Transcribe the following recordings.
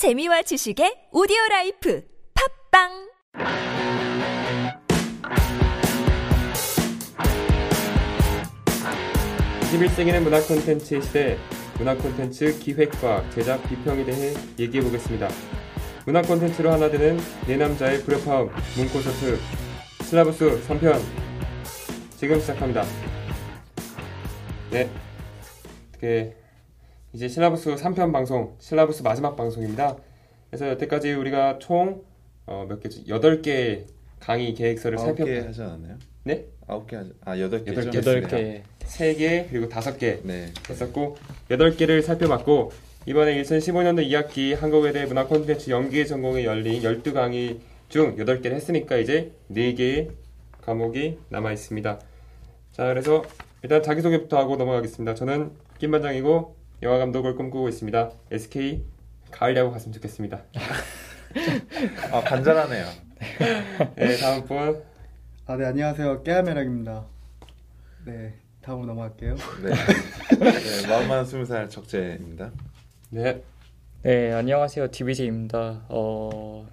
재미와 지식의 오디오 라이프 팟빵 이십일 세기는 문화 콘텐츠의 시대, 문화 콘텐츠 기획과 제작 비평에 대해 얘기해 보겠습니다. 문화 콘텐츠로 하나 되는 네 남자의 불협화음 문콘서트 syllabus 3편 지금 시작합니다. 네, 어떻게 이제 슬라브스 3편 방송, 슬라브스 마지막 방송입니다. 그래서 여태까지 우리가 총 어, 몇 개지? 8개 강의 계획서를 아홉 개 살펴 하지 않았나요? 네? 아홉 개 하지 아 여덟 개 여덟 개. 여덟 개. 3개 그리고 5개 네 했었고 8개를 살펴봤고 이번에 2015년도 2학기 한국외대 문화 콘텐츠 연기에 전공에 열린 12강의 중 8개를 했으니까 이제 4개의 과목이 남아 있습니다. 자, 그래서 일단 자기소개부터 하고 넘어가겠습니다. 저는 김반장이고 영화 감독을 꿈꾸고 있습니다. SK 가을 야구 갔으면 좋겠습니다. 아 간절하네요 네, 다음 분. 아, 네, 안녕하세요. 깨아메락입니다. 네, 다음으로 넘어갈게요. 네, 네 마음만 스무 살 적재입니다 네, 네, 안녕하세요. DBJ입니다. 어,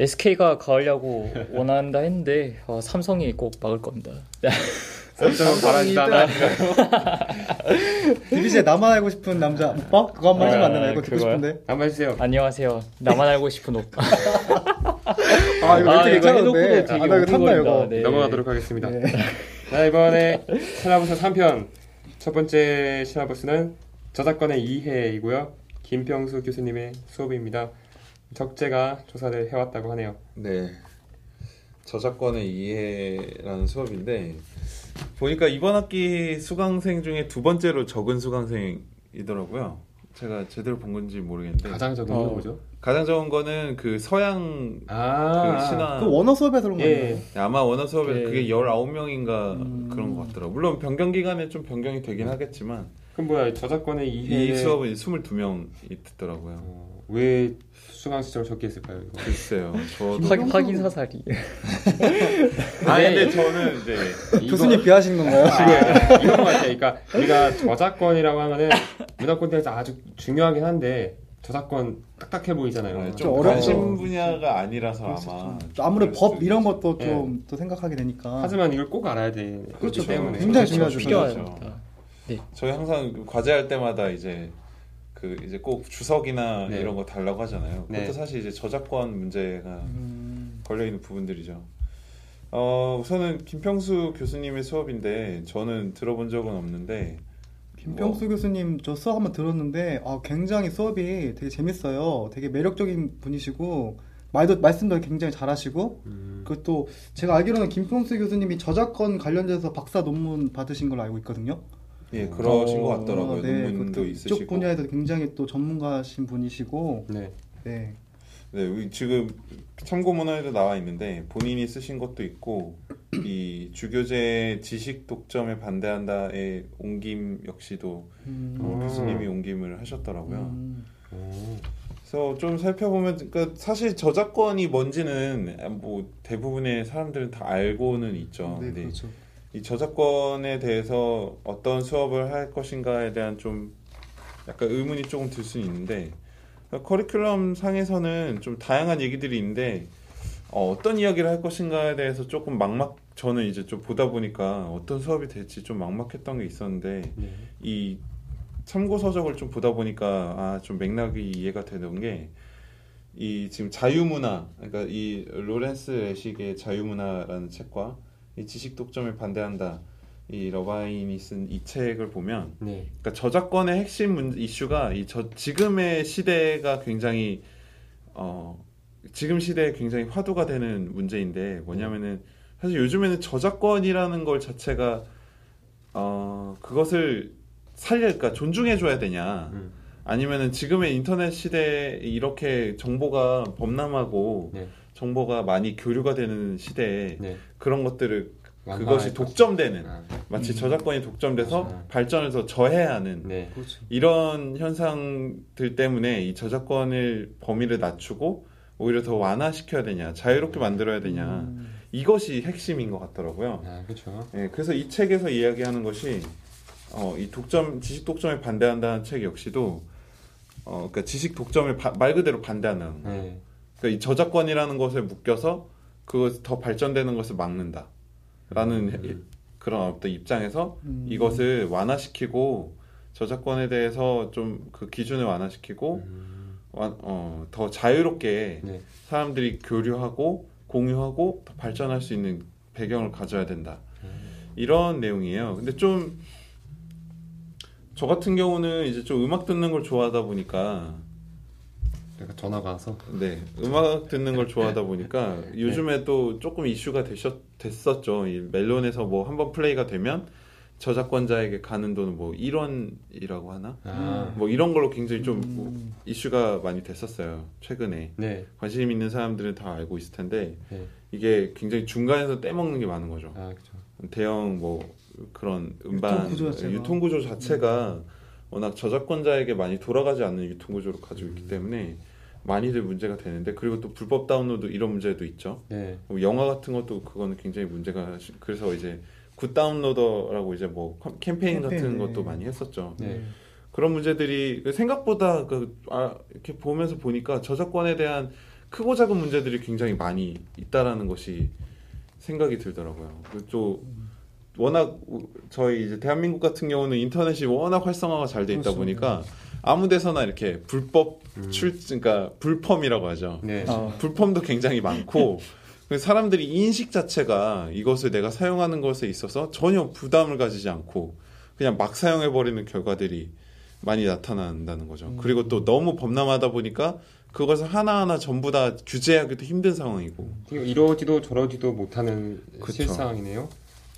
SK가 가을 야구 원한다 했는데 어, 삼성이 꼭 막을 겁니다. 설정은 바라지도 않아요. DBC에 나만 알고 싶은 남자 오빠? 그거 한 번 해주면 안 되나? 이거 아, 듣고 그거요? 싶은데. 한번 해주세요. 안녕하세요. 나만 알고 싶은 오빠. 아, 이거 아, 이거 해놓고도 괜찮은데. 되게 아, 나 이거 탄다, 이거. 네. 넘어가도록 하겠습니다. 네. 자, 이번에 시나브스 3편. 첫 번째 시나브스는 저작권의 이해이고요. 김평수 교수님의 수업입니다. 적재가 조사를 해왔다고 하네요. 네 저작권의 이해라는 수업인데 보니까 이번 학기 수강생 중에 두 번째로 적은 수강생이더라고요 제가 제대로 본 건지 모르겠는데 가장 적은 게 어. 뭐죠? 가장 적은 거는 그 서양 아, 그 신화 그 원어 수업에서 그런 거 예. 아니에요? 아마 원어 수업에 네. 그게 19명인가 음. 그런 것 같더라고요 물론 변경 기간에 좀 변경이 되긴 하겠지만 그럼 뭐야? 저작권의 이해. 이 수업은 22명이 듣더라고요 어, 왜 수강 시절 적게 했을까요? 이거? 글쎄요. 저도 확인, 확인 사살이. 아 근데 저는 이제 이거- 교수님 비하시는 건가요? 아, 이런 것 같아요. 그러니까 우리가 저작권이라고 하면은 문화 콘텐츠 아주 중요하긴 한데 저작권 딱딱해 보이잖아요. 네, 좀좀 어렵죠. 관심 분야가 아니라서 아마 좀. 아무래도 그럴 법 수도 이런. 것도 예. 좀 또 생각하게 되니까. 하지만 이걸 꼭 알아야 돼. 그렇죠. 때문에 굉장히 그렇죠. 중요하죠. 필요합니다. 저희 항상 과제할 때마다 이제 그 이제 꼭 주석이나 네. 이런 거 달라고 하잖아요. 네. 그것도 사실 이제 저작권 문제가 음, 걸려 있는 부분들이죠. 어, 우선은 김평수 교수님의 수업인데 저는 들어본 적은 없는데 김평수 교수님 저 수업 한번 들었는데 아, 굉장히 수업이 되게 재밌어요. 되게 매력적인 분이시고 말도 말씀도 굉장히 잘하시고 음, 그것도 제가 알기로는 김평수 교수님이 저작권 관련돼서 박사 논문 받으신 걸로 알고 있거든요. 예 그러신 어, 것 같더라고요. 네, 논문도 그것도 있으시고. 이쪽 분야에서 굉장히 또 전문가신 분이시고 네. 네. 네, 의- 지금 참고 문헌에도 나와 있는데 본인이 쓰신 것도 있고 이 주교제 지식 독점에 반대한다의 옮김 역시도 음, 어, 음. 교수님이 옮김을 하셨더라고요. 음, 오, 그래서 좀 살펴보면 그러니까 사실 저작권이 뭔지는 뭐 대부분의 사람들은 다 알고는 있죠. 네, 그렇죠. 이 저작권에 대해서 어떤 수업을 할 것인가에 대한 좀 약간 의문이 조금 들 수는 있는데 커리큘럼 상에서는 좀 다양한 얘기들이 있는데 어, 떤 이야기를 할 것인가에 대해서 조금 막막 저는 이제 좀 보다 보니까 어떤 수업이 될지 좀 막막했던 게 있었는데 네. 이 참고 서적을 좀 보다 보니까 아 좀 맥락이 이해가 되는 게 이 지금 자유문화 그러니까 이 로렌스 레식의 자유문화라는 책과 이 지식 독점에 반대한다 이 러바인이 쓴 이 책을 보면 네. 그러니까 저작권의 핵심 문, 이슈가 이 저 지금의 시대가 굉장히 어 지금 시대에 굉장히 화두가 되는 문제인데 뭐냐면은 사실 요즘에는 저작권이라는 걸 자체가 어 그것을 살려 그러니까 존중해 줘야 되냐 음, 아니면은 지금의 인터넷 시대에 이렇게 정보가 범람하고 네. 정보가 많이 교류가 되는 시대에 네. 그런 것들을 그것이 것. 독점되는 아, 마치 음. 저작권이 독점돼서. 발전을 더 저해하는 네. 이런 현상들 때문에 이 저작권을 범위를 낮추고 오히려 더 완화시켜야 되냐 자유롭게 만들어야 되냐 음, 이것이 핵심인 것 같더라고요. 아, 그렇죠. 예, 그래서 이 책에서 이야기하는 것이 어, 이 독점 지식 독점에 반대한다는 책 역시도 어, 그러니까 지식 독점을 바- 말 그대로 반대하는. 네. 그러니까 이 저작권이라는 것에 묶여서 그것 더 발전되는 것을 막는다라는 음. 그런 어떤 입장에서 음. 이것을 완화시키고 저작권에 대해서 좀 그 기준을 완화시키고 음. 완- 어, 더 자유롭게 네. 사람들이 교류하고 공유하고 더 발전할 수 있는 배경을 가져야 된다. 이런 내용이에요. 근데 좀 저 같은 경우는 이제 좀 음악 듣는 걸 좋아하다 보니까 내가 전화가 와서 네 음악 듣는 걸 좋아하다 보니까 요즘에 또 조금 이슈가 되셨, 됐었죠. 이 멜론에서 뭐 한번 플레이가 되면 저작권자에게 가는 돈은 뭐 1원이라고 하나? 아, 뭐 이런 걸로 굉장히 좀 음. 이슈가 많이 됐었어요. 최근에 네. 관심 있는 사람들은 다 알고 있을 텐데 네. 이게 굉장히 중간에서 떼먹는 게 많은 거죠. 아. 대형 뭐 그런 음반 유통 구조 자체가. 유통구조 자체가 워낙 저작권자에게 많이 돌아가지 않는 유통 구조를 가지고 있기 때문에 많이들 문제가 되는데 그리고 또 불법 다운로드 이런 문제도 있죠. 네. 뭐 영화 같은 것도 그거는 굉장히 문제가 시- 그래서 이제 good downloader라고 이제 뭐 캠- 캠페인 같은 캠페인, 네. 것도 많이 했었죠. 네. 그런 문제들이 생각보다 그 아, 이렇게 보면서 보니까 저작권에 대한 크고 작은 문제들이 굉장히 많이 있다라는 것이 생각이 들더라고요. 그또 워낙 우- 저희 이제 대한민국 같은 경우는 인터넷이 워낙 활성화가 잘 돼 있다. 보니까 아무 데서나 이렇게 불법 음. 출 그러니까 불펌이라고 하죠. 네. 아, 불펌도 굉장히 많고 그 사람들이 인식 자체가 이것을 내가 사용하는 것에 있어서 전혀 부담을 가지지 않고 그냥 막 사용해 버리는 결과들이 많이 나타난다는 거죠. 음. 그리고 또 너무 범람하다 보니까 그것을 하나하나 전부 다 규제하기도 힘든 상황이고. 이러지도 저러지도 못하는 그쵸. 실상이네요.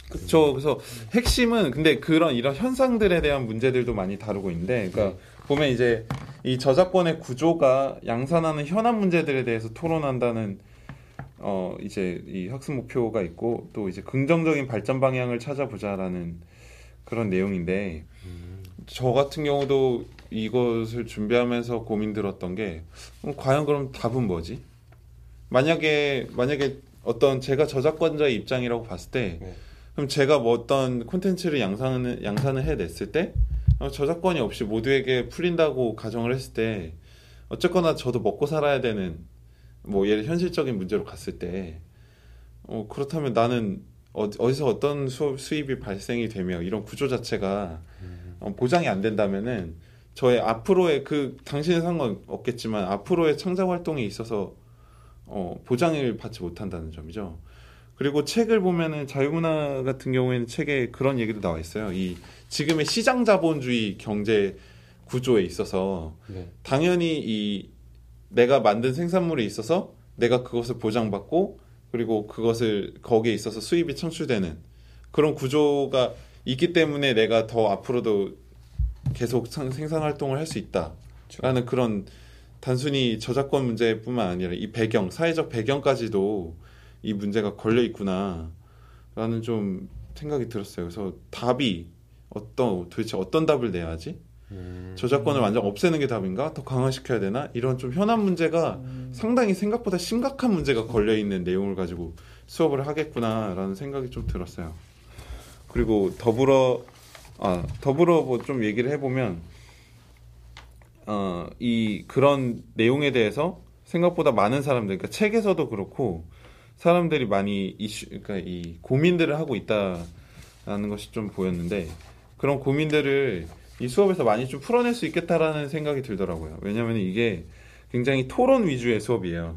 그렇죠. 그래서 핵심은 근데 그런 이런 현상들에 대한 문제들도 많이 다루고 있는데, 그러니까 보면 이제 이 저작권의 구조가 양산하는 현안 문제들에 대해서 토론한다는 어 이제 이 학습 목표가 있고 또 이제 긍정적인 발전 방향을 찾아보자라는 그런 내용인데 저 같은 경우도 이것을 준비하면서 고민 들었던 게 그럼 과연 그럼 답은 뭐지? 만약에 만약에 어떤 제가 저작권자의 입장이라고 봤을 때 네. 그럼 제가 뭐 어떤 콘텐츠를 양산을 양산을 해냈을 때 어, 저작권이 없이 모두에게 풀린다고 가정을 했을 때 어쨌거나 저도 먹고 살아야 되는 뭐 예를 현실적인 문제로 갔을 때 어, 그렇다면 나는 어, 어디서 어떤 수, 수입이 발생이 되며 이런 구조 자체가 어, 보장이 안 된다면은 저의 앞으로의 그 당신은 상관없겠지만 앞으로의 창작 활동에 있어서 어, 보장을 받지 못한다는 점이죠. 그리고 책을 보면은 자유문화 같은 경우에는 책에 그런 얘기도 나와 있어요. 이 지금의 시장 자본주의 경제 구조에 있어서 네. 당연히 이 내가 만든 생산물에 있어서 내가 그것을 보장받고 그리고 그것을 거기에 있어서 수입이 창출되는 그런 구조가 있기 때문에 내가 더 앞으로도 계속 상- 생산 활동을 할 수 있다라는 그런 단순히 저작권 문제뿐만 아니라 이 배경 사회적 배경까지도 이 문제가 걸려 있구나라는 좀 생각이 들었어요. 그래서 답이 어떤 도대체 어떤 답을 내야지? 음. 저작권을 완전 없애는 게 답인가? 더 강화시켜야 되나? 이런 좀 현안 문제가 상당히 생각보다 심각한 문제가 걸려 있는 내용을 가지고 수업을 하겠구나라는 생각이 좀 들었어요. 그리고 더불어 아 더불어 뭐 좀 얘기를 해보면 어이 그런 내용에 대해서 생각보다 많은 사람들, 그러니까 책에서도 그렇고 사람들이 많이 이슈, 그러니까 이 고민들을 하고 있다라는 것이 좀 보였는데 그런 고민들을 이 수업에서 많이 좀 풀어낼 수 있겠다라는 생각이 들더라고요. 왜냐하면 이게 굉장히 토론 위주의 수업이에요.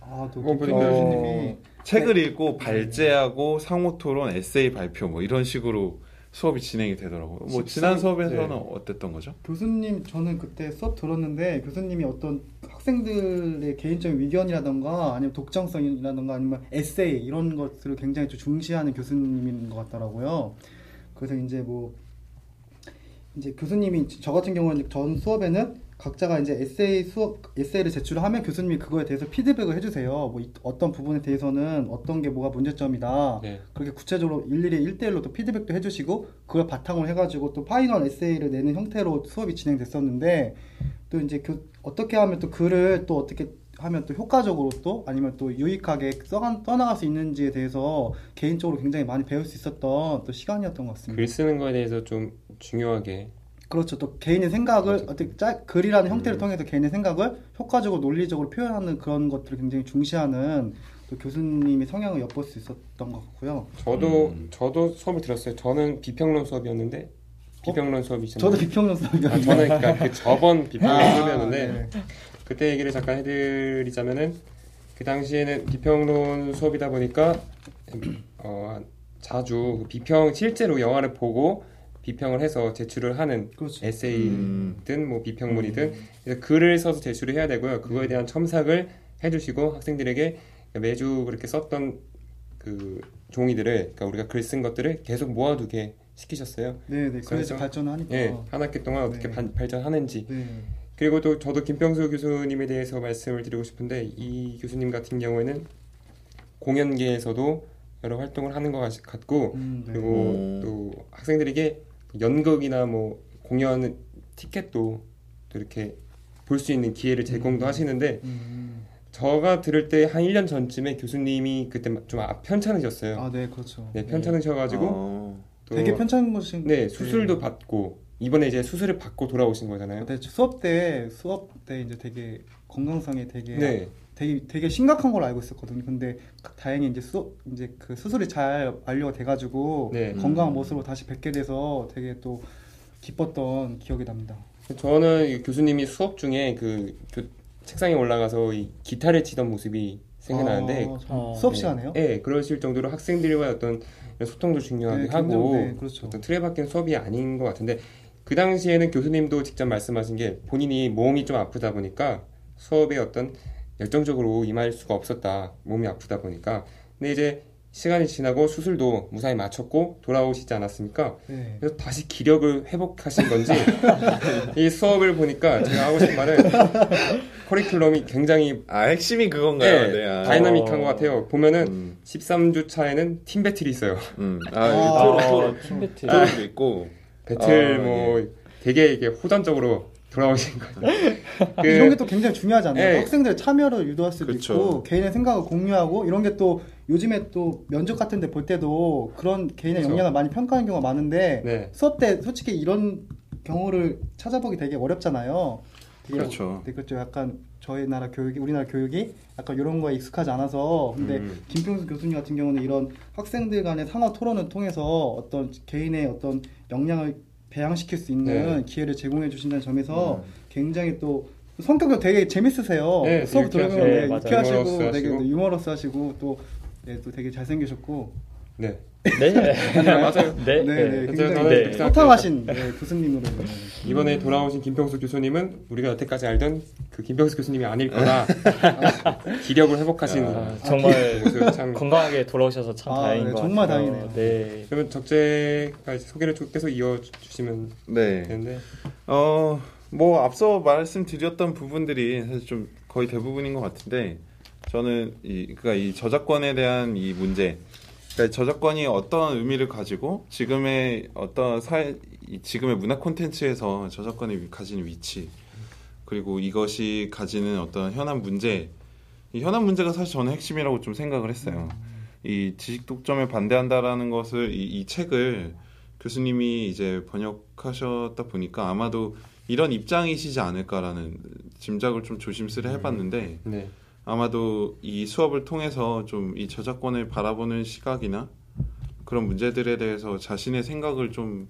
아, 또 어, 교수님이 책을 읽고 발제하고 상호 토론, 에세이 발표 뭐 이런 식으로 수업이 진행이 되더라고요. 뭐 지난 수업에서는 네. 어땠던 거죠? 교수님 저는 그때 수업 들었는데 교수님이 어떤 학생들의 개인적인 의견이라던가 아니면 독창성이라던가 아니면 에세이 이런 것들을 굉장히 좀 중시하는 교수님인 것 같더라고요. 그래서 이제 뭐 이제 교수님이 저 같은 경우는 전 수업에는 각자가 이제 에세이 수업 에세이를 제출하면 교수님이 그거에 대해서 피드백을 해주세요. 뭐 이- 어떤 부분에 대해서는 어떤 게 뭐가 문제점이다. 네. 그렇게 구체적으로 일일이 일대일로또 피드백도 해주시고 그걸 바탕으로 해가지고 또 final 에세이를 내는 형태로 수업이 진행됐었는데 또 이제 그 어떻게 하면 또 글을 또 어떻게 하면 또 효과적으로 또 아니면 또 유익하게 써가, 써나갈 수 있는지에 대해서 개인적으로 굉장히 많이 배울 수 있었던 또 시간이었던 것 같습니다. 글 쓰는 거에 대해서 좀 중요하게 그렇죠. 또 개인의 생각을 맞아. 어떻게 짜, 글이라는 형태를 음. 통해서 개인의 생각을 효과적으로 논리적으로 표현하는 그런 것들을 굉장히 중시하는 또 교수님의 성향을 엿볼 수 있었던 것 같고요. 저도 음. 저도 수업을 들었어요. 저는 비평론 수업이었는데 비평론 수업이잖아요. 저도 비평론 수업이었는데 아, 저는 그러니까 그 저번 비평론 아, 수업이었는데 네. 그때 얘기를 잠깐 해드리자면은 그 당시에는 비평론 수업이다 보니까 어, 자주 그 비평 실제로 영화를 보고 비평을 해서 제출을 하는 그렇죠. 에세이든 뭐 비평문이든 그래서 글을 써서 제출을 해야 되고요. 그거에 대한 첨삭을 해주시고 학생들에게 매주 그렇게 썼던 그 종이들을 그러니까 우리가 글 쓴 것들을 계속 모아두게 시키셨어요. 네, 네. 그래서 그래서- 발전을 하니까. 예, 한 학기 동안 어떻게 네. 반- 발전하는지 네. 그리고 또 저도 김병수 교수님에 대해서 말씀을 드리고 싶은데 이 교수님 같은 경우에는 공연계에서도 여러 활동을 하는 것 같- 같고 음, 네. 그리고 음. 또 학생들에게 연극이나 뭐 공연 티켓도 또 이렇게 볼 수 있는 기회를 제공도 음. 하시는데 음. 저가 들을 때 한 1년 전쯤에 교수님이 그때 좀 아- 편찮으셨어요. 아, 네, 그렇죠. 네, 편찮으셔가지고 어. 또 되게 편찮으신 네 수술도 받고 이번에 이제 수술을 받고 돌아오신 거잖아요. 네, 수업 때 수업 때 이제 되게 건강상에 되게 네, 되게 되게 심각한 걸로 알고 있었거든요. 근데 다행히 이제 수 이제 그 수술이 잘 완료가 돼가지고 네. 건강한 음. 모습으로 다시 뵙게 돼서 되게 또 기뻤던 기억이 납니다. 저는 이 교수님이 수업 중에 그 교- 책상에 올라가서 이 기타를 치던 모습이 생각나는데 아, 참- 어, 수업 네. 시간에요? 예, 그러실 정도로 학생들과의 어떤 소통도 중요하게 네, 하고 굉장히, 네, 그렇죠. 어떤 틀에 박힌 수업이 아닌 것 같은데 그 당시에는 교수님도 직접 말씀하신 게 본인이 몸이 좀 아프다 보니까 수업에 어떤 열정적으로 임할 수가 없었다. 몸이 아프다 보니까. 근데 이제 시간이 지나고 수술도 무사히 마쳤고 돌아오시지 않았습니까? 네. 그래서 다시 기력을 회복하신 건지 이 수업을 보니까 제가 하고 싶은 말은 커리큘럼이 굉장히 아 핵심이 그건가요? 예, 네. 아. 다이나믹한 어. 것 같아요. 보면은 음, 13주 차에는 팀 battle이 있어요. 음. 아, 아, 토론 어, 토론 팀 배틀. 토론도 있고. 배틀 아, 뭐 되게 이게 호전적으로 돌아오신 거죠. 아, 이런 게 또 굉장히 중요하지 않나요? 예. 학생들의 참여를 유도할 수도 그쵸. 있고 개인의 생각을 공유하고 이런 게 또 요즘에 또 면접 같은 데 볼 때도 그런 개인의 그쵸. 역량을 많이 평가하는 경우가 많은데 네. 수업 때 솔직히 이런 경우를 찾아보기 되게 어렵잖아요. 되게 그렇죠. 네, 그렇죠. 약간 저희 나라 교육이 우리나라 교육이 약간 이런 거에 익숙하지 않아서 근데 음. 김평수 교수님 같은 경우는 이런 학생들 간의 상호 토론을 통해서 어떤 개인의 어떤 역량을 배양시킬 수 있는 네. 기회를 제공해 주신다는 점에서 음. 굉장히 또 성격도 되게 재밌으세요. 네, 수업 되게 들으면 유쾌하시고. 네, 네, 유쾌하시고 맞아요. 되게 유머러스하시고. 유머러스 하시고 또 네, 또 되게 잘생기셨고 네. 네. 맞아요. 네. 네, 네, 네. 굉장히 네. 호탕하신 네, 교수님으로 이번에 돌아오신 김평수 교수님은 우리가 여태까지 알던 그 김평수 교수님이 아닐 거다. 기력을 회복하신 아, 정말 모습 참. 건강하게 돌아오셔서 참 아, 다행인 네, 것 정말 같아요. 다행이네요. 네. 그러면 적재가 소개를 쭉 계속 이어주시면 네. 되는데 어, 뭐 앞서 말씀드렸던 부분들이 사실 좀 거의 대부분인 것 같은데 저는 이 그러니까 이 저작권에 대한 이 문제, 그러니까 저작권이 어떤 의미를 가지고 지금의 어떤 사회, 이 지금의 문화 콘텐츠에서 저작권이 가지는 위치, 그리고 이것이 가지는 어떤 현안 문제, 이 현안 문제가 사실 저는 핵심이라고 좀 생각을 했어요. 이 지식 독점에 반대한다라는 것을 이, 이 책을 교수님이 이제 번역하셨다 보니까 아마도 이런 입장이시지 않을까라는 짐작을 좀 조심스레 해봤는데 네. 아마도 이 수업을 통해서 좀 이 저작권을 바라보는 시각이나 그런 문제들에 대해서 자신의 생각을 좀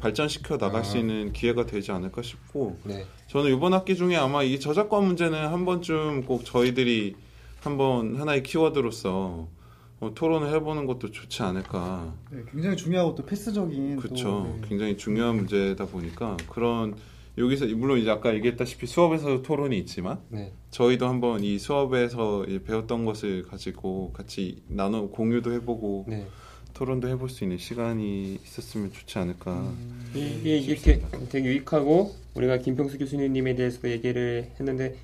발전시켜 나갈 아. 수 있는 기회가 되지 않을까 싶고 네. 저는 이번 학기 중에 아마 이 저작권 문제는 한 번쯤 꼭 저희들이 한번 하나의 키워드로서 어, 토론을 해보는 것도 좋지 않을까. 네, 굉장히 중요하고 또 또, 그렇죠. 네. 굉장히 중요한 문제다 보니까 그런 여기서 물론 이제 아까 얘기했다시피 수업에서 토론이 있지만 네. 저희도 한번 이 수업에서 배웠던 것을 가지고 같이 나눠 공유도 해보고 네. 토론도 해볼 수 있는 시간이 있었으면 좋지 않을까. 음, 이게 이렇게 되게 유익하고 우리가 김평수 교수님에 대해서도 얘기를 했는데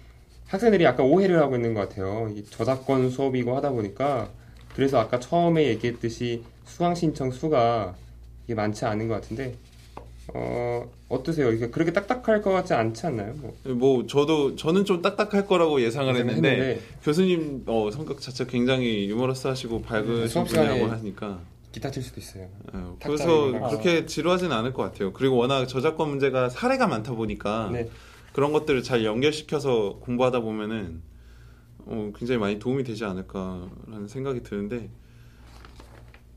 학생들이 약간 오해를 하고 있는 것 같아요. 이 저작권 수업이고 하다 보니까 그래서 아까 처음에 얘기했듯이 수강 신청 수가 이게 많지 않은 것 같은데 어 어떠세요? 이게 그렇게 딱딱할 것 같지 않지 않나요? 뭐 뭐 저도 저는 좀 딱딱할 거라고 예상을 했는데 했는데 교수님 어, 성격 자체 굉장히 유머러스하시고 수업 시간에 분이라고 하니까 기타 칠 수도 있어요. 어, 그래서. 그렇게 지루하진 않을 것 같아요. 그리고 워낙 저작권 문제가 사례가 많다 보니까 네. 그런 것들을 잘 연결시켜서 공부하다 보면은 어, 굉장히 많이 도움이 되지 않을까라는 생각이 드는데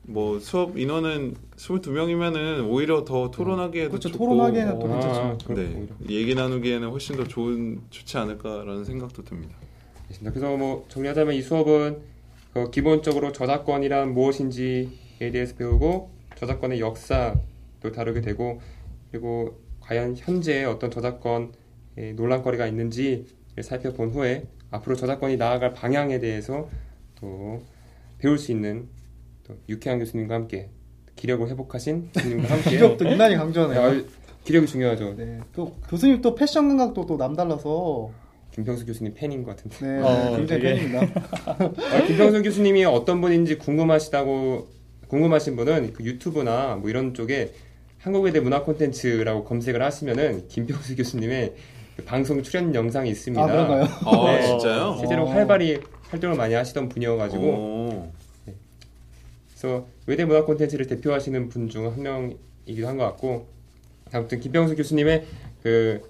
뭐 수업 인원은 22명이면은 오히려 더 토론하기에도 그렇죠. 좋고 토론하기에는 또 아, 괜찮죠. 그렇- 네, 오히려. 얘기 나누기에는 훨씬 더 좋은 좋지 않을까라는 생각도 듭니다. 알겠습니다. 그래서 뭐 정리하자면 이 수업은 그 기본적으로 저작권이란 무엇인지에 대해서 배우고 저작권의 역사도 다루게 되고 그리고 과연 현재 어떤 저작권 논란거리가 있는지를 살펴본 후에 앞으로 저작권이 나아갈 방향에 대해서 또 배울 수 있는 또 유쾌한 교수님과 함께 기력을 회복하신 교수님과 함께 기력도 유난히 강조하네요. 아, 기력이 중요하죠. 네. 또 교수님 또 패션 감각도 또 남달라서 김평수 교수님 팬인 것 같은데. 네, 어, 굉장히 되게- 팬입니다. 아, 김평수 교수님이 어떤 분인지 궁금하시다고 궁금하신 분은 그 유튜브나 뭐 이런 쪽에 한국외대 문화 콘텐츠라고 검색을 하시면은 김평수 교수님의 그 방송 출연 영상이 있습니다. 아 그런가요? 아 네. 진짜요? 실제로 어. 활발히 활동을 많이 하시던 분이어가지고 오. 그래서 외대 문화 콘텐츠를 대표하시는 분 중 한 명이기도 한 것 같고 아무튼 김평수 교수님의 그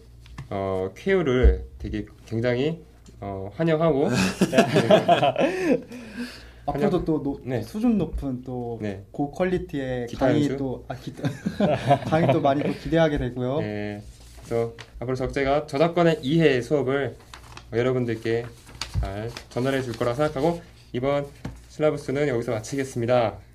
어, 쾌유를 되게 굉장히 어, 환영하고 앞으로도 또 노- 네. 수준 높은 또 네. 고퀄리티의 강의 연주? 또아 기타 강의 또 많이 또 기대하게 되고요. 네, 그래서 앞으로 적재가 저작권의 이해 수업을 여러분들께 잘 전달해 줄 거라 생각하고 이번 실라부스는 여기서 마치겠습니다.